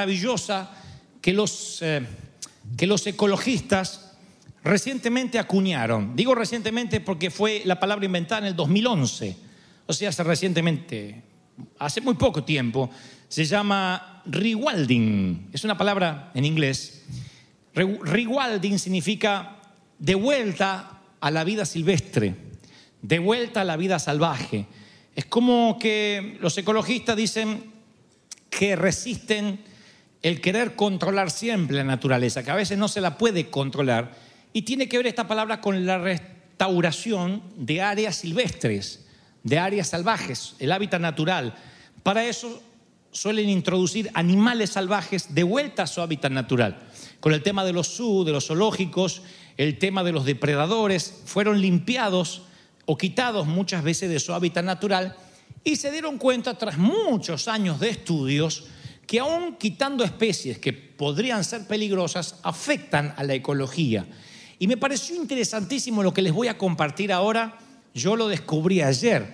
maravillosa que los, eh, que los ecologistas recientemente acuñaron. Digo recientemente porque fue la palabra inventada en el 2011, o sea, hace recientemente, hace muy poco tiempo. Se llama rewilding, es una palabra en inglés. Re- Rewilding significa de vuelta a la vida silvestre, de vuelta a la vida salvaje. Es como que los ecologistas dicen que resisten el querer controlar siempre la naturaleza, que a veces no se la puede controlar. Y tiene que ver esta palabra con la restauración de áreas silvestres, de áreas salvajes, el hábitat natural. Para eso suelen introducir animales salvajes de vuelta a su hábitat natural. Con el tema de los de los zoológicos, el tema de los depredadores, fueron limpiados o quitados muchas veces de su hábitat natural y se dieron cuenta tras muchos años de estudios que aún quitando especies que podrían ser peligrosas, afectan a la ecología. Y me pareció interesantísimo lo que les voy a compartir ahora, yo lo descubrí ayer.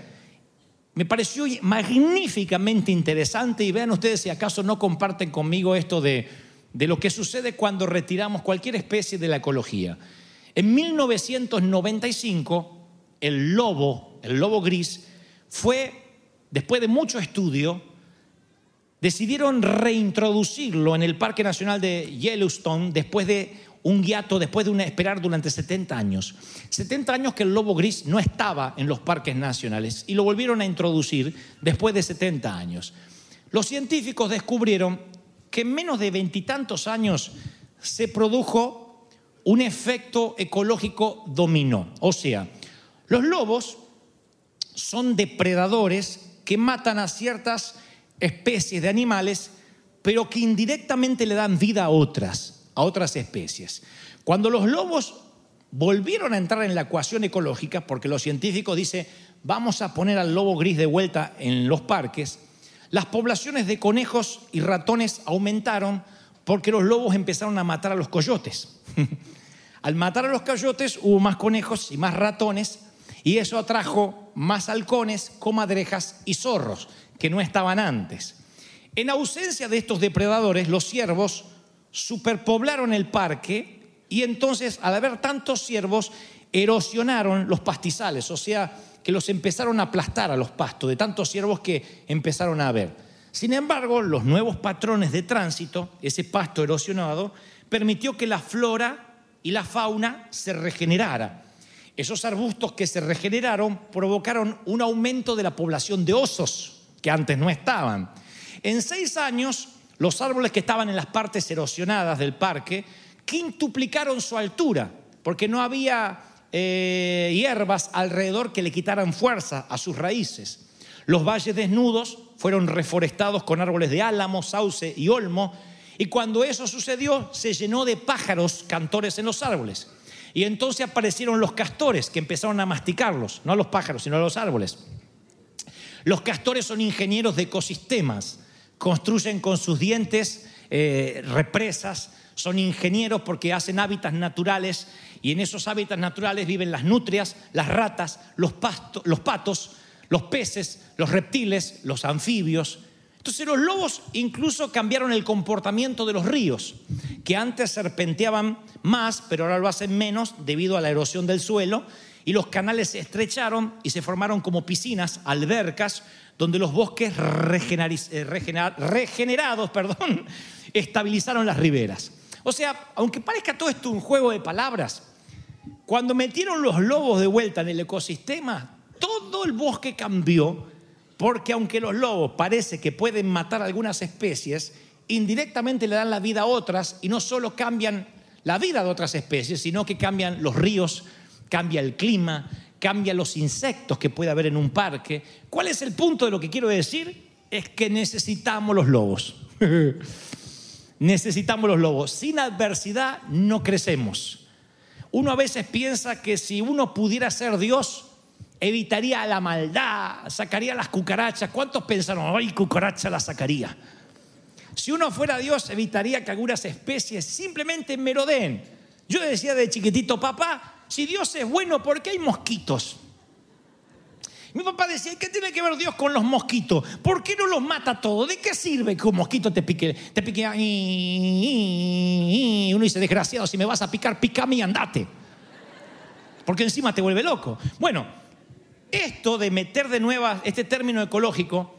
Me pareció magníficamente interesante y vean ustedes si acaso no comparten conmigo esto de, de lo que sucede cuando retiramos cualquier especie de la ecología. En 1995, el lobo, el lobo gris, fue, después de mucho estudio, decidieron reintroducirlo en el Parque Nacional de Yellowstone después de un hiato, después de una, esperar durante 70 años. 70 años que el lobo gris no estaba en los parques nacionales y lo volvieron a introducir después de 70 años. Los científicos descubrieron que en menos de veintitantos años se produjo un efecto ecológico dominó. O sea, los lobos son depredadores que matan a ciertas especies de animales, pero que indirectamente le dan vida a otras, a otras especies. Cuando los lobos volvieron a entrar en la ecuación ecológica, porque los científicos dicen, vamos a poner al lobo gris de vuelta en los parques, las poblaciones de conejos y ratones aumentaron porque los lobos empezaron a matar a los coyotes. Al matar a los coyotes hubo más conejos y más ratones y eso atrajo más halcones, comadrejas y zorros que no estaban antes. En ausencia de estos depredadores, los ciervos superpoblaron el parque y entonces al haber tantos ciervos erosionaron los pastizales, o sea, que los empezaron a aplastar a los pastos de tantos ciervos que empezaron a haber. Sin embargo, los nuevos patrones de tránsito, ese pasto erosionado, permitió que la flora y la fauna se regenerara. Esos arbustos que se regeneraron provocaron un aumento de la población de osos, que antes no estaban. En seis años, los árboles que estaban en las partes erosionadas del parque quintuplicaron su altura, porque no había eh, hierbas alrededor que le quitaran fuerza a sus raíces. Los valles desnudos fueron reforestados con árboles de álamo, sauce y olmo, y cuando eso sucedió, se llenó de pájaros cantores en los árboles. Y entonces aparecieron los castores que empezaron a masticarlos, no a los pájaros, sino a los árboles. Los castores son ingenieros de ecosistemas, construyen con sus dientes eh, represas, son ingenieros porque hacen hábitats naturales y en esos hábitats naturales viven las nutrias, las ratas, los, los patos, los peces, los reptiles, los anfibios. Entonces los lobos incluso cambiaron el comportamiento de los ríos. que antes serpenteaban más, pero ahora lo hacen menos debido a la erosión del suelo, y los canales se estrecharon y se formaron como piscinas, albercas, donde los bosques eh, regener- regenerados perdón, estabilizaron las riberas. O sea, aunque parezca todo esto un juego de palabras, cuando metieron los lobos de vuelta en el ecosistema, todo el bosque cambió, porque aunque los lobos parece que pueden matar algunas especies, indirectamente le dan la vida a otras y no solo cambian la vida de otras especies, sino que cambian los ríos, cambia el clima, cambia los insectos que puede haber en un parque. ¿Cuál es el punto de lo que quiero decir? Es que necesitamos los lobos. necesitamos los lobos. Sin adversidad no crecemos. Uno a veces piensa que si uno pudiera ser Dios, evitaría la maldad, sacaría las cucarachas. ¿Cuántos pensaron, ay, cucaracha la sacaría? Si uno fuera Dios, evitaría que algunas especies simplemente merodeen. Yo decía de chiquitito, papá, si Dios es bueno, ¿por qué hay mosquitos? Mi papá decía, ¿qué tiene que ver Dios con los mosquitos? ¿Por qué no los mata todos? ¿De qué sirve que un mosquito te pique? Te pique y uno dice, desgraciado, si me vas a picar, picame y andate. Porque encima te vuelve loco. Bueno, esto de meter de nuevo este término ecológico,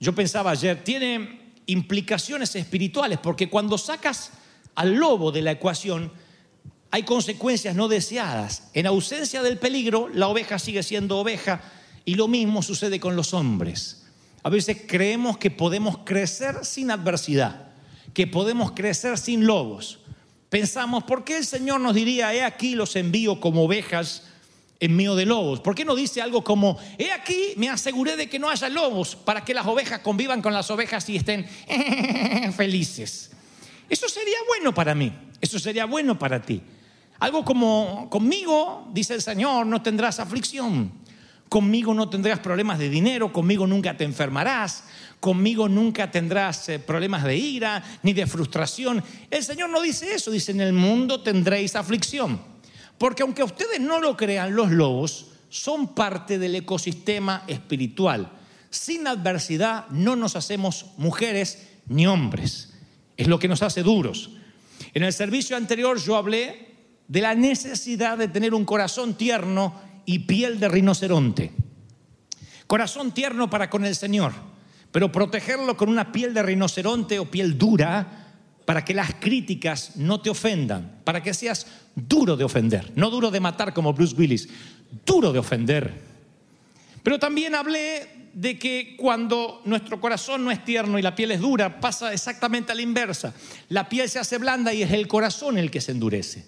yo pensaba ayer, tiene implicaciones espirituales, porque cuando sacas al lobo de la ecuación, hay consecuencias no deseadas. En ausencia del peligro, la oveja sigue siendo oveja y lo mismo sucede con los hombres. A veces creemos que podemos crecer sin adversidad, que podemos crecer sin lobos. Pensamos, ¿por qué el Señor nos diría, he aquí los envío como ovejas en medio de lobos? ¿Por qué no dice algo como, he aquí me aseguré de que no haya lobos para que las ovejas convivan con las ovejas y estén felices? Eso sería bueno para mí, eso sería bueno para ti. Algo como, conmigo, dice el Señor, no tendrás aflicción. Conmigo no tendrás problemas de dinero, conmigo nunca te enfermarás, conmigo nunca tendrás eh, problemas de ira ni de frustración. El Señor no dice eso, dice en el mundo tendréis aflicción. Porque aunque ustedes no lo crean, los lobos son parte del ecosistema espiritual. Sin adversidad no nos hacemos mujeres ni hombres. Es lo que nos hace duros. En el servicio anterior yo hablé de la necesidad de tener un corazón tierno y piel de rinoceronte. Corazón tierno para con el Señor, pero protegerlo con una piel de rinoceronte o piel dura para que las críticas no te ofendan, para que seas duro de ofender, no duro de matar como Bruce Willis, duro de ofender. Pero también hablé de que cuando nuestro corazón no es tierno y la piel es dura, pasa exactamente a la inversa. La piel se hace blanda y es el corazón el que se endurece.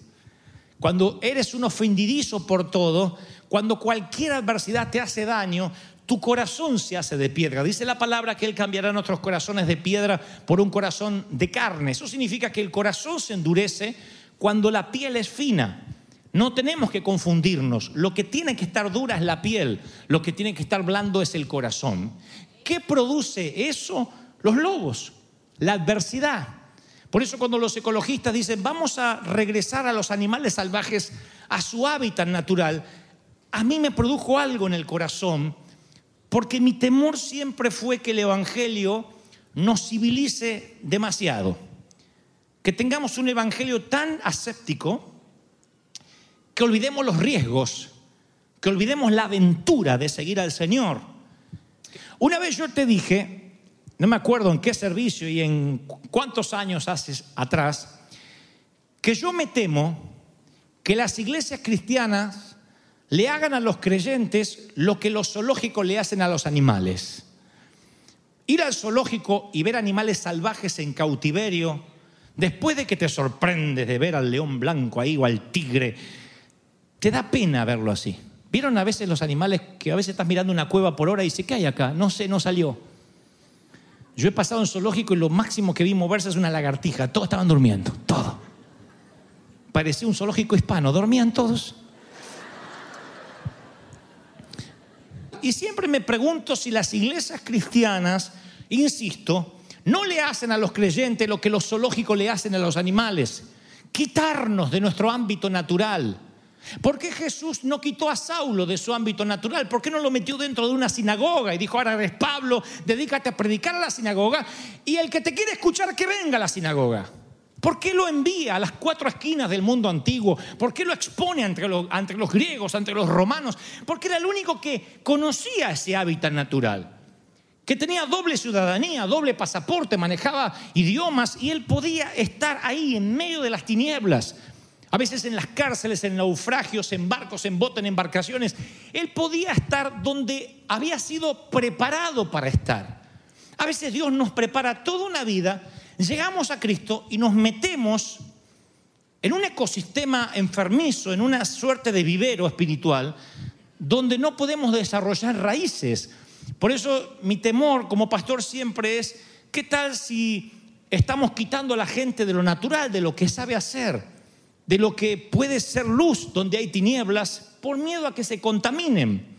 Cuando eres un ofendidizo por todo, cuando cualquier adversidad te hace daño, tu corazón se hace de piedra. Dice la palabra que Él cambiará nuestros corazones de piedra por un corazón de carne. Eso significa que el corazón se endurece cuando la piel es fina. No tenemos que confundirnos. Lo que tiene que estar dura es la piel, lo que tiene que estar blando es el corazón. ¿Qué produce eso? Los lobos, la adversidad. Por eso cuando los ecologistas dicen vamos a regresar a los animales salvajes a su hábitat natural, a mí me produjo algo en el corazón, porque mi temor siempre fue que el Evangelio nos civilice demasiado, que tengamos un Evangelio tan aséptico que olvidemos los riesgos, que olvidemos la aventura de seguir al Señor. Una vez yo te dije, no me acuerdo en qué servicio y en cuántos años haces atrás, que yo me temo que las iglesias cristianas le hagan a los creyentes lo que los zoológicos le hacen a los animales. Ir al zoológico y ver animales salvajes en cautiverio, después de que te sorprendes de ver al león blanco ahí o al tigre, te da pena verlo así. ¿Vieron a veces los animales que a veces estás mirando una cueva por hora y dices, ¿qué hay acá? No sé, no salió. Yo he pasado en zoológico y lo máximo que vi moverse es una lagartija. Todos estaban durmiendo, todo. Parecía un zoológico hispano, dormían todos. Y siempre me pregunto si las iglesias cristianas, insisto, no le hacen a los creyentes lo que los zoológicos le hacen a los animales, quitarnos de nuestro ámbito natural. ¿Por qué Jesús no quitó a Saulo de su ámbito natural? ¿Por qué no lo metió dentro de una sinagoga y dijo, ahora eres Pablo, dedícate a predicar a la sinagoga y el que te quiere escuchar que venga a la sinagoga? ¿Por qué lo envía a las cuatro esquinas del mundo antiguo? ¿Por qué lo expone ante los, griegos, ante los romanos? Porque era el único que conocía ese hábitat natural que tenía doble ciudadanía, doble pasaporte, manejaba idiomas y él podía estar ahí en medio de las tinieblas. A veces en las cárceles, en naufragios, en barcos, en botes, en embarcaciones. Él podía estar donde había sido preparado para estar. A veces Dios nos prepara toda una vida, llegamos a Cristo y nos metemos en un ecosistema enfermizo, en una suerte de vivero espiritual, donde no podemos desarrollar raíces por eso mi temor como pastor siempre es, ¿qué tal si estamos quitando a la gente de lo natural, de lo que sabe hacer, de lo que puede ser luz donde hay tinieblas, por miedo a que se contaminen?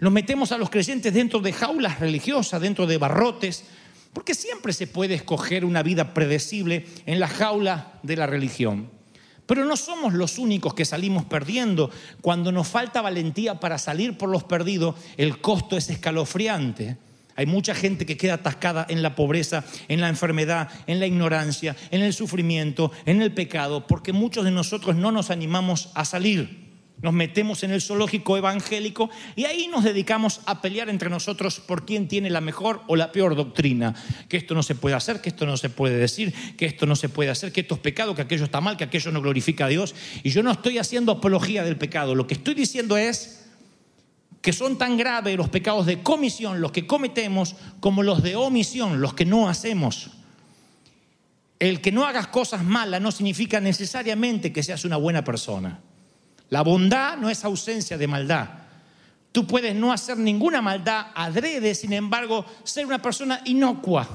Nos metemos a los creyentes dentro de jaulas religiosas, dentro de barrotes, porque siempre se puede escoger una vida predecible en la jaula de la religión. Pero no somos los únicos que salimos perdiendo. Cuando nos falta valentía para salir por los perdidos, el costo es escalofriante. Hay mucha gente que queda atascada en la pobreza, en la enfermedad, en la ignorancia, en el sufrimiento, en el pecado, porque muchos de nosotros no nos animamos a salir. Nos metemos en el zoológico evangélico y ahí nos dedicamos a pelear entre nosotros por quién tiene la mejor o la peor doctrina. Que esto no se puede hacer, que esto no se puede decir, que esto no se puede hacer, que esto es pecado, que aquello está mal, que aquello no glorifica a Dios. Y yo no estoy haciendo apología del pecado. Lo que estoy diciendo es que son tan graves los pecados de comisión, los que cometemos, como los de omisión, los que no hacemos. El que no hagas cosas malas no significa necesariamente que seas una buena persona. La bondad no es ausencia de maldad. Tú puedes no hacer ninguna maldad adrede, sin embargo, ser una persona inocua,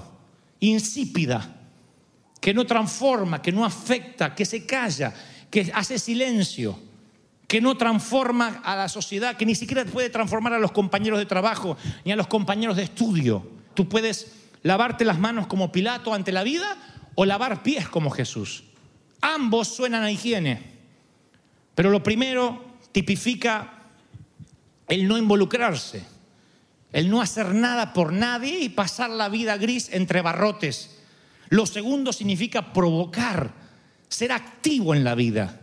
insípida, que no transforma, que no afecta, que se calla, que hace silencio, que no transforma a la sociedad, que ni siquiera puede transformar a los compañeros de trabajo ni a los compañeros de estudio. Tú puedes lavarte las manos como Pilato ante la vida o lavar pies como Jesús. Ambos suenan a higiene. Pero lo primero tipifica el no involucrarse, el no hacer nada por nadie y pasar la vida gris entre barrotes. Lo segundo significa provocar, ser activo en la vida.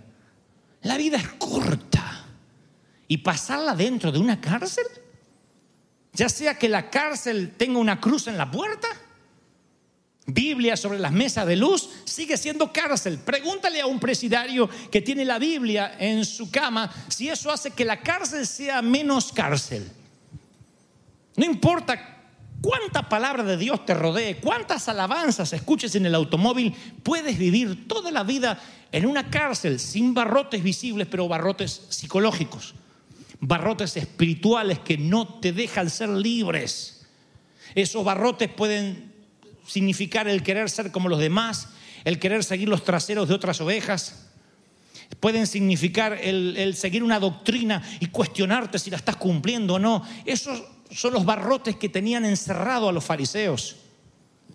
La vida es corta y pasarla dentro de una cárcel, ya sea que la cárcel tenga una cruz en la puerta, Biblia sobre las mesas de luz, sigue siendo cárcel. Pregúntale a un presidario que tiene la Biblia en su cama si eso hace que la cárcel sea menos cárcel. No importa cuánta palabra de Dios te rodee, cuántas alabanzas escuches en el automóvil, puedes vivir toda la vida en una cárcel sin barrotes visibles, pero barrotes psicológicos, barrotes espirituales que no te dejan ser libres. Esos barrotes pueden significar el querer ser como los demás, el querer seguir los traseros de otras ovejas. Pueden significar el, seguir una doctrina y cuestionarte si la estás cumpliendo o no. Esos son los barrotes que tenían encerrado a los fariseos.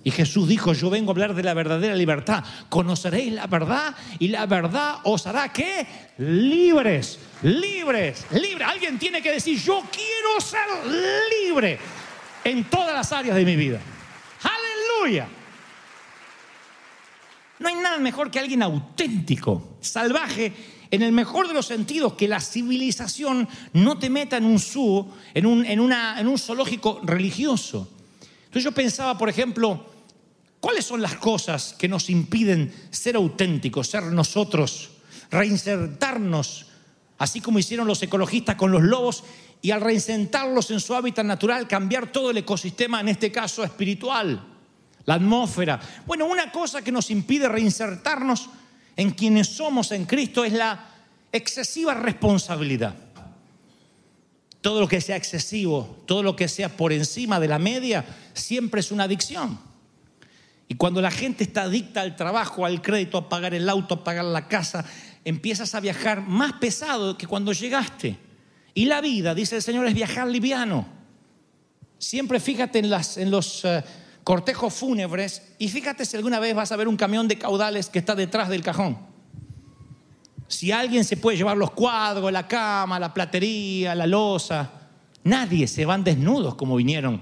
Y Jesús dijo, yo vengo a hablar de la verdadera libertad. Conoceréis la verdad y la verdad os hará que libres, libres, libres. Alguien tiene que decir, yo quiero ser libre en todas las áreas de mi vida. No hay nada mejor que alguien auténtico, salvaje, en el mejor de los sentidos, que la civilización no te meta en un zoo, en un, en un zoológico religioso. Entonces yo pensaba, por ejemplo, ¿cuáles son las cosas que nos impiden ser auténticos, ser nosotros, reinsertarnos, así como hicieron los ecologistas con los lobos, y al reinsertarlos en su hábitat natural, cambiar todo el ecosistema, en este caso espiritual? La atmósfera. Bueno, una cosa que nos impide reinsertarnos en quienes somos en Cristo es la excesiva responsabilidad. Todo lo que sea excesivo, todo lo que sea por encima de la media, siempre es una adicción. Y cuando la gente está adicta al trabajo, al crédito, a pagar el auto, a pagar la casa, empiezas a viajar más pesado que cuando llegaste. Y la vida, dice el Señor, es viajar liviano. Siempre fíjate en, las, en los... Eh, cortejos fúnebres y fíjate si alguna vez vas a ver un camión de caudales que está detrás del cajón. Si alguien se puede llevar los cuadros, la cama, la platería, la losa, nadie se van desnudos como vinieron.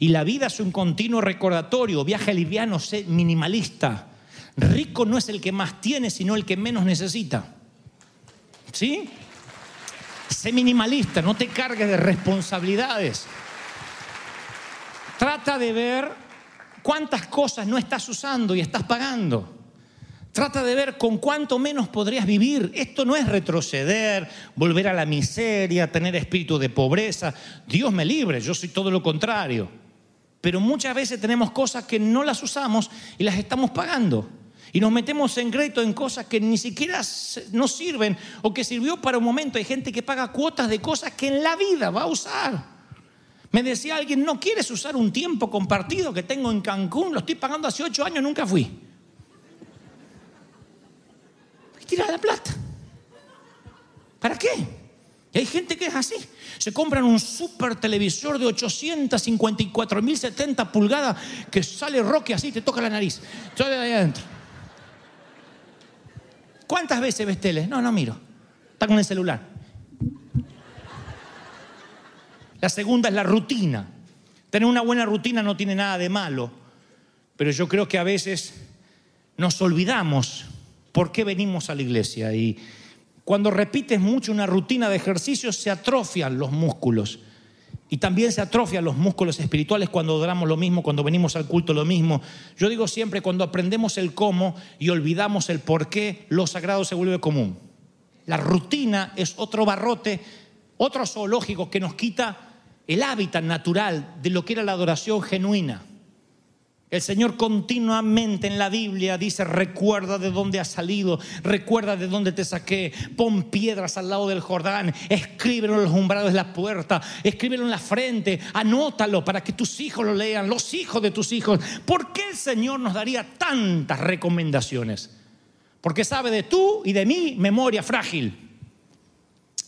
Y la vida es un continuo recordatorio, viaje liviano, sé minimalista. Rico no es el que más tiene, sino el que menos necesita. ¿Sí? Sé minimalista, no te cargues de responsabilidades. Trata de ver cuántas cosas no estás usando y estás pagando. Trata de ver con cuánto menos podrías vivir. Esto no es retroceder, volver a la miseria, tener espíritu de pobreza. Dios me libre, yo soy todo lo contrario. Pero muchas veces tenemos cosas que no las usamos y las estamos pagando. Y nos metemos en crédito en cosas que ni siquiera nos sirven o que sirvió para un momento. Hay gente que paga cuotas de cosas que en la vida va a usar. Me decía alguien, ¿no quieres usar un tiempo compartido que tengo en Cancún? Lo estoy pagando hace ocho años, nunca fui. Tira la plata. ¿Para qué? Y hay gente que es así. Se compran un super televisor de 854.070 pulgadas que sale roque así, te toca la nariz. Sale de ahí adentro. ¿Cuántas veces ves tele? No, no miro. Está con el celular. La segunda es la rutina. Tener una buena rutina no tiene nada de malo, pero yo creo que a veces nos olvidamos por qué venimos a la iglesia y cuando repites mucho una rutina de ejercicios se atrofian los músculos. Y también se atrofian los músculos espirituales cuando adoramos lo mismo, cuando venimos al culto lo mismo. Yo digo siempre, cuando aprendemos el cómo y olvidamos el por qué, lo sagrado se vuelve común. La rutina es otro barrote, otro zoológico que nos quita el hábitat natural de lo que era la adoración genuina. El Señor continuamente en la Biblia dice, recuerda de dónde has salido, recuerda de dónde te saqué, pon piedras al lado del Jordán, escríbelo en los umbrales de la puerta, escríbelo en la frente, anótalo para que tus hijos lo lean, los hijos de tus hijos. ¿Por qué el Señor nos daría tantas recomendaciones? Porque sabe de tú y de mí memoria frágil.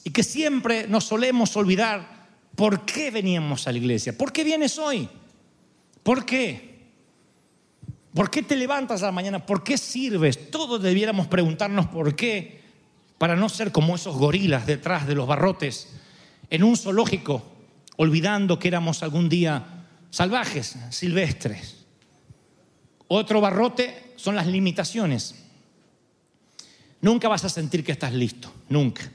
Y que siempre nos solemos olvidar ¿Por qué veníamos a la iglesia? ¿Por qué vienes hoy? ¿Por qué? ¿Por qué te levantas a la mañana? ¿Por qué sirves? Todos debiéramos preguntarnos por qué, para no ser como esos gorilas detrás de los barrotes en un zoológico, olvidando que éramos algún día salvajes, silvestres. Otro barrote son las limitaciones. Nunca vas a sentir que estás listo, nunca.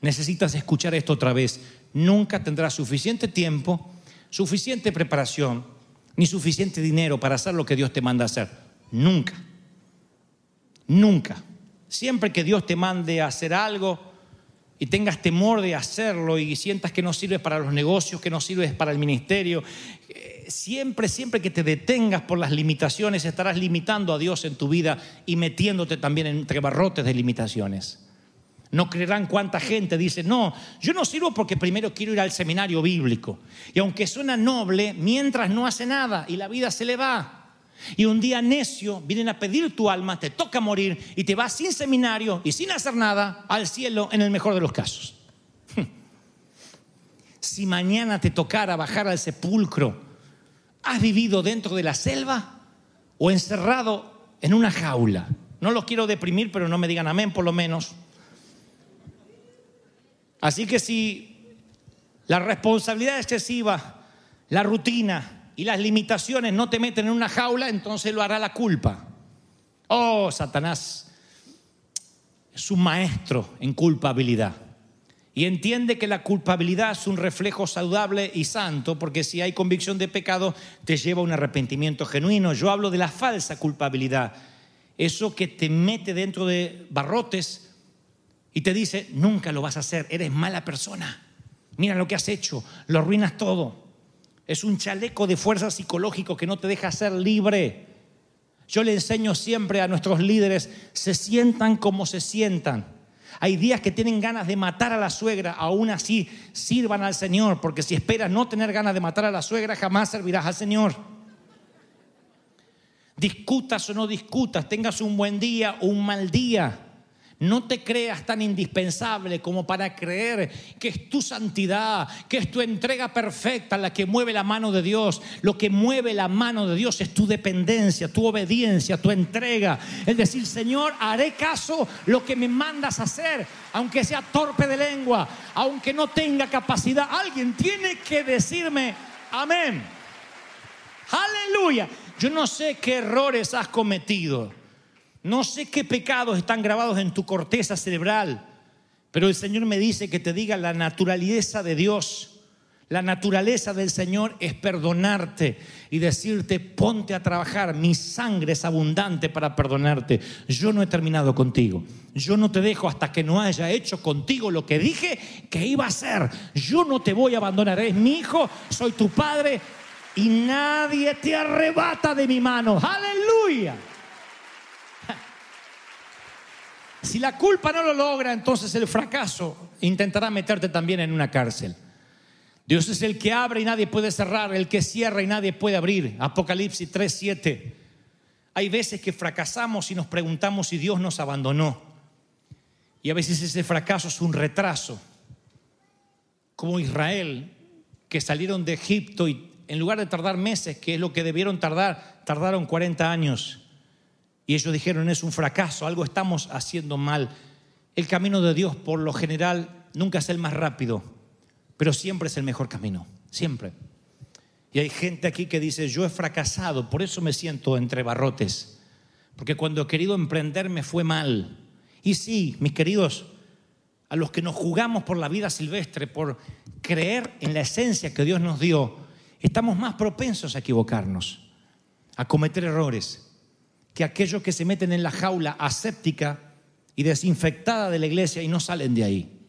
Necesitas escuchar esto otra vez nunca tendrás suficiente tiempo, suficiente preparación, ni suficiente dinero para hacer lo que Dios te manda hacer. Nunca. Nunca. Siempre que Dios te mande hacer algo y tengas temor de hacerlo y sientas que no sirve para los negocios, que no sirve para el ministerio, eh, siempre, siempre que te detengas por las limitaciones, estarás limitando a Dios en tu vida y metiéndote también entre barrotes de limitaciones. No creerán cuánta gente dice, no, yo no sirvo porque primero quiero ir al seminario bíblico. Y aunque suena noble, mientras no hace nada y la vida se le va. Y un día necio vienen a pedir tu alma, te toca morir y te vas sin seminario y sin hacer nada al cielo en el mejor de los casos. Si mañana te tocara bajar al sepulcro, ¿has vivido dentro de la selva o encerrado en una jaula? No los quiero deprimir, pero no me digan amén por lo menos. Así que si la responsabilidad excesiva, la rutina y las limitaciones no te meten en una jaula, entonces lo hará la culpa. Oh, Satanás es un maestro en culpabilidad. Y entiende que la culpabilidad es un reflejo saludable y santo, porque si hay convicción de pecado, te lleva a un arrepentimiento genuino. Yo hablo de la falsa culpabilidad, eso que te mete dentro de barrotes y te dice, nunca lo vas a hacer, eres mala persona. Mira lo que has hecho, lo arruinas todo. Es un chaleco de fuerza psicológico que no te deja ser libre. Yo le enseño siempre a nuestros líderes, se sientan como se sientan. Hay días que tienen ganas de matar a la suegra, aún así sirvan al Señor, porque si esperas no tener ganas de matar a la suegra, jamás servirás al Señor. Discutas o no discutas, tengas un buen día o un mal día. No te creas tan indispensable como para creer que es tu santidad, que es tu entrega perfecta la que mueve la mano de Dios. Lo que mueve la mano de Dios es tu dependencia, tu obediencia, tu entrega. Es decir, Señor, haré caso lo que me mandas hacer, aunque sea torpe de lengua, aunque no tenga capacidad. Alguien tiene que decirme, amén. Aleluya. Yo no sé qué errores has cometido. No sé qué pecados están grabados en tu corteza cerebral, pero el Señor me dice que te diga la naturaleza de Dios. La naturaleza del Señor es perdonarte y decirte, ponte a trabajar, mi sangre es abundante para perdonarte. Yo no he terminado contigo. Yo no te dejo hasta que no haya hecho contigo lo que dije que iba a hacer. Yo no te voy a abandonar. Es mi hijo, soy tu padre y nadie te arrebata de mi mano. Aleluya. Si la culpa no lo logra, entonces el fracaso intentará meterte también en una cárcel. Dios es el que abre y nadie puede cerrar, el que cierra y nadie puede abrir. Apocalipsis 3:7. Hay veces que fracasamos y nos preguntamos si Dios nos abandonó. Y a veces ese fracaso es un retraso. Como Israel, que salieron de Egipto y en lugar de tardar meses, que es lo que debieron tardar, tardaron 40 años. Y ellos dijeron, es un fracaso, algo estamos haciendo mal. El camino de Dios, por lo general, nunca es el más rápido pero siempre es el mejor camino, siempre. Y hay gente aquí que dice, yo he fracasado, por eso me siento entre barrotes, porque cuando he querido emprender me fue mal. Y sí, mis queridos, a los que nos jugamos por la vida silvestre, por creer en la esencia que Dios nos dio, estamos más propensos a equivocarnos, a cometer errores, que aquellos que se meten en la jaula aséptica y desinfectada de la iglesia y no salen de ahí.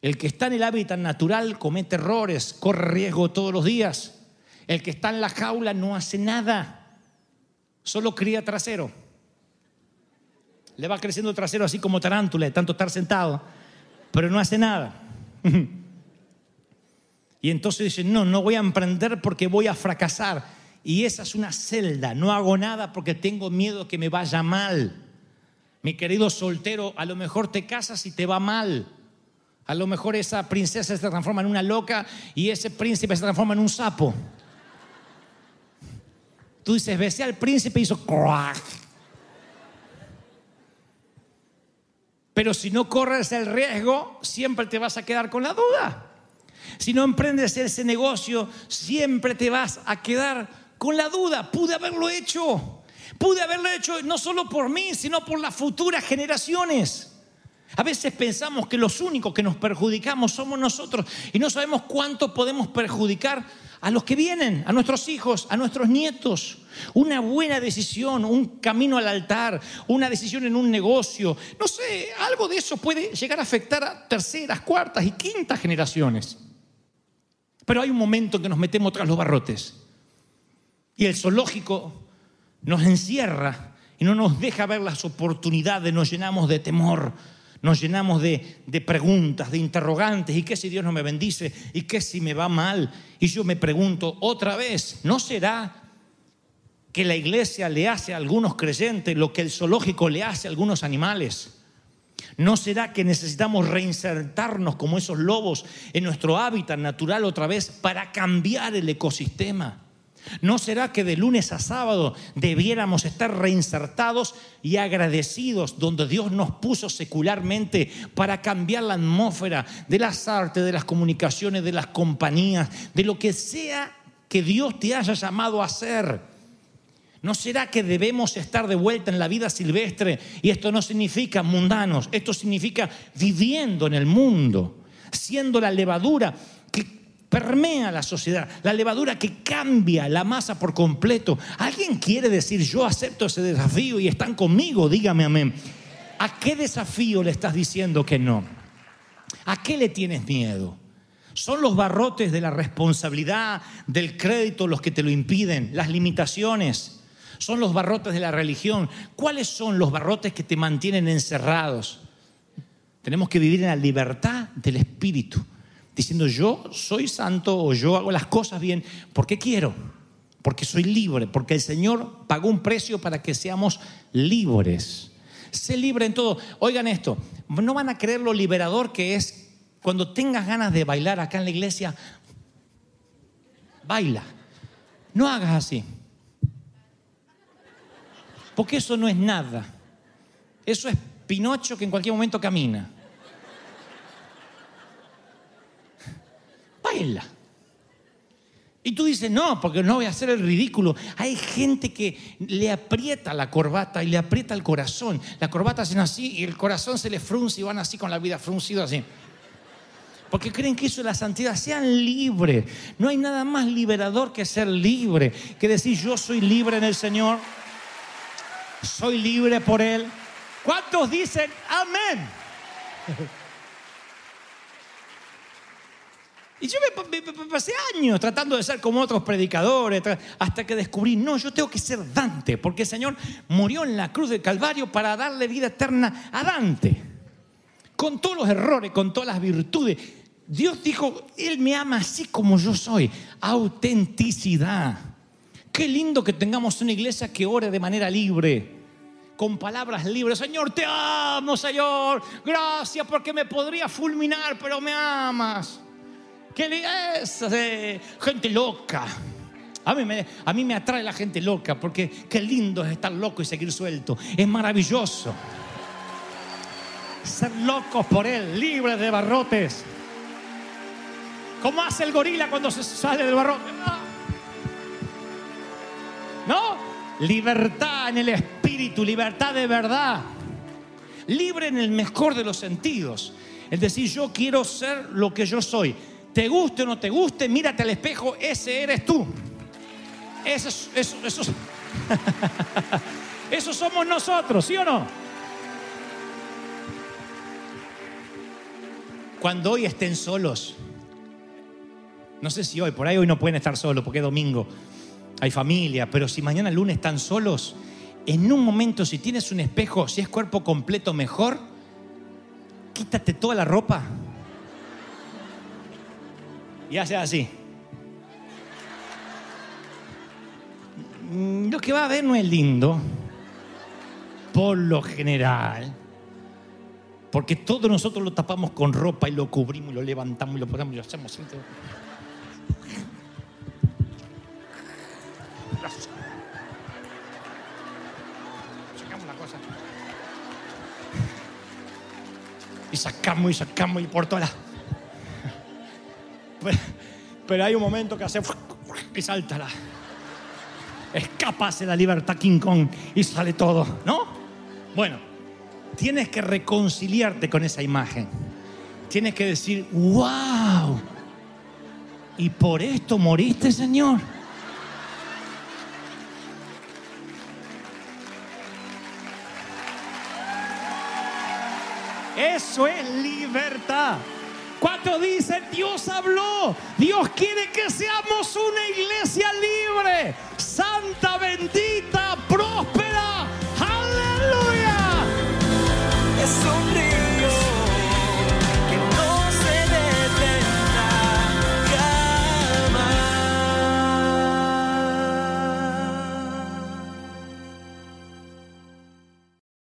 El que está en el hábitat natural comete errores, corre riesgo todos los días. El que está en la jaula no hace nada, solo cría trasero. Le va creciendo trasero así como tarántula, de tanto estar sentado, pero no hace nada. Y entonces dice, no, no voy a emprender porque voy a fracasar. Y esa es una celda, no hago nada porque tengo miedo que me vaya mal. Mi querido soltero, a lo mejor te casas y te va mal. A lo mejor esa princesa se transforma en una loca y ese príncipe se transforma en un sapo. Tú dices, besé al príncipe y hizo crack. Pero si no corres el riesgo, siempre te vas a quedar con la duda. Si no emprendes ese negocio, siempre te vas a quedar con la duda. Pude haberlo hecho. Pude haberlo hecho no solo por mí, sino por las futuras generaciones. A veces pensamos que los únicos que nos perjudicamos somos nosotros y no sabemos cuánto podemos perjudicar a los que vienen, a nuestros hijos, a nuestros nietos. Una buena decisión, un camino al altar, una decisión en un negocio, no sé, algo de eso puede llegar a afectar a terceras, cuartas y quintas generaciones. Pero hay un momento en que nos metemos tras los barrotes y el zoológico nos encierra y no nos deja ver las oportunidades, nos llenamos de temor nos llenamos de, preguntas, de interrogantes. ¿Y qué si Dios no me bendice? ¿Y qué si me va mal? Y yo me pregunto otra vez, ¿no será que la iglesia le hace a algunos creyentes lo que el zoológico le hace a algunos animales? ¿No será que necesitamos reinsertarnos como esos lobos en nuestro hábitat natural otra vez para cambiar el ecosistema? ¿No será que de lunes a sábado debiéramos estar reinsertados y agradecidos donde Dios nos puso secularmente para cambiar la atmósfera de las artes, de las comunicaciones, de las compañías, de lo que sea que Dios te haya llamado a hacer? ¿No será que debemos estar de vuelta en la vida silvestre? Y esto no significa mundanos, esto significa viviendo en el mundo, siendo la levadura permea la sociedad, la levadura que cambia la masa por completo. ¿Alguien quiere decir, yo acepto ese desafío y están conmigo? Dígame amén. ¿A qué desafío le estás diciendo que no? ¿A qué le tienes miedo? ¿Son los barrotes de la responsabilidad, del crédito los que te lo impiden? ¿Las limitaciones? ¿Son los barrotes de la religión? ¿Cuáles son los barrotes que te mantienen encerrados? Tenemos que vivir en la libertad del Espíritu diciendo yo soy santo o yo hago las cosas bien porque quiero, porque soy libre, porque el Señor pagó un precio para que seamos libres. Sé libre en todo. Oigan esto, no van a creer lo liberador que es cuando tengas ganas de bailar acá en la iglesia, baila. No hagas así. Porque eso no es nada. Eso es Pinocho que en cualquier momento camina. Y tú dices, no, porque no voy a hacer el ridículo. Hay gente que le aprieta la corbata y le aprieta el corazón. La corbata hacen así y el corazón se le frunce y van así con la vida fruncido así. Porque creen que eso es la santidad. Sean libres. No hay nada más liberador que ser libre. Que decir, yo soy libre en el Señor. Soy libre por Él. ¿Cuántos dicen amén? Y yo me, me- me pasé años tratando de ser como otros predicadores, hasta que descubrí, no, yo tengo que ser Dante, porque el Señor murió en la cruz del Calvario para darle vida eterna a Dante. Con todos los errores, con todas las virtudes. Dios dijo, Él me ama así como yo soy. Autenticidad. Qué lindo que tengamos una iglesia que ore de manera libre con palabras libres. Señor, te amo, Señor. Gracias porque me podría fulminar, pero me amas. ¿Qué le es? eh, gente loca. A mí, me, a mí me atrae la gente loca porque qué lindo es estar loco y seguir suelto. Es maravilloso. Ser locos por Él, libres de barrotes. ¿Cómo hace el gorila cuando se sale del barrote? ¿No? Libertad en el espíritu, libertad de verdad. Libre en el mejor de los sentidos. Es decir, yo quiero ser lo que yo soy. Te guste o no te guste, mírate al espejo, ese eres tú. Eso, es- eso, eso, es- eso somos nosotros, ¿sí o no? Cuando hoy estén solos, no sé si hoy, por ahí hoy no pueden estar solos porque es domingo, hay familia, pero si mañana lunes están solos, en un momento si tienes un espejo, si es cuerpo completo mejor, quítate toda la ropa y hace así. Mm, Lo que va a ver no es lindo, por lo general, porque todos nosotros lo tapamos con ropa y lo cubrimos y lo levantamos y lo ponemos y lo hacemos. Y sacamos y sacamos y por todas las. Pero, hay un momento que hace y salta la. Escapa hacia la libertad King Kong y sale todo, ¿no? Bueno, tienes que reconciliarte con esa imagen. Tienes que decir, wow. ¿Y por esto moriste, Señor? Eso es libertad dice, Dios habló, Dios quiere que seamos una iglesia libre, santa, bendita, próspera. Aleluya. Es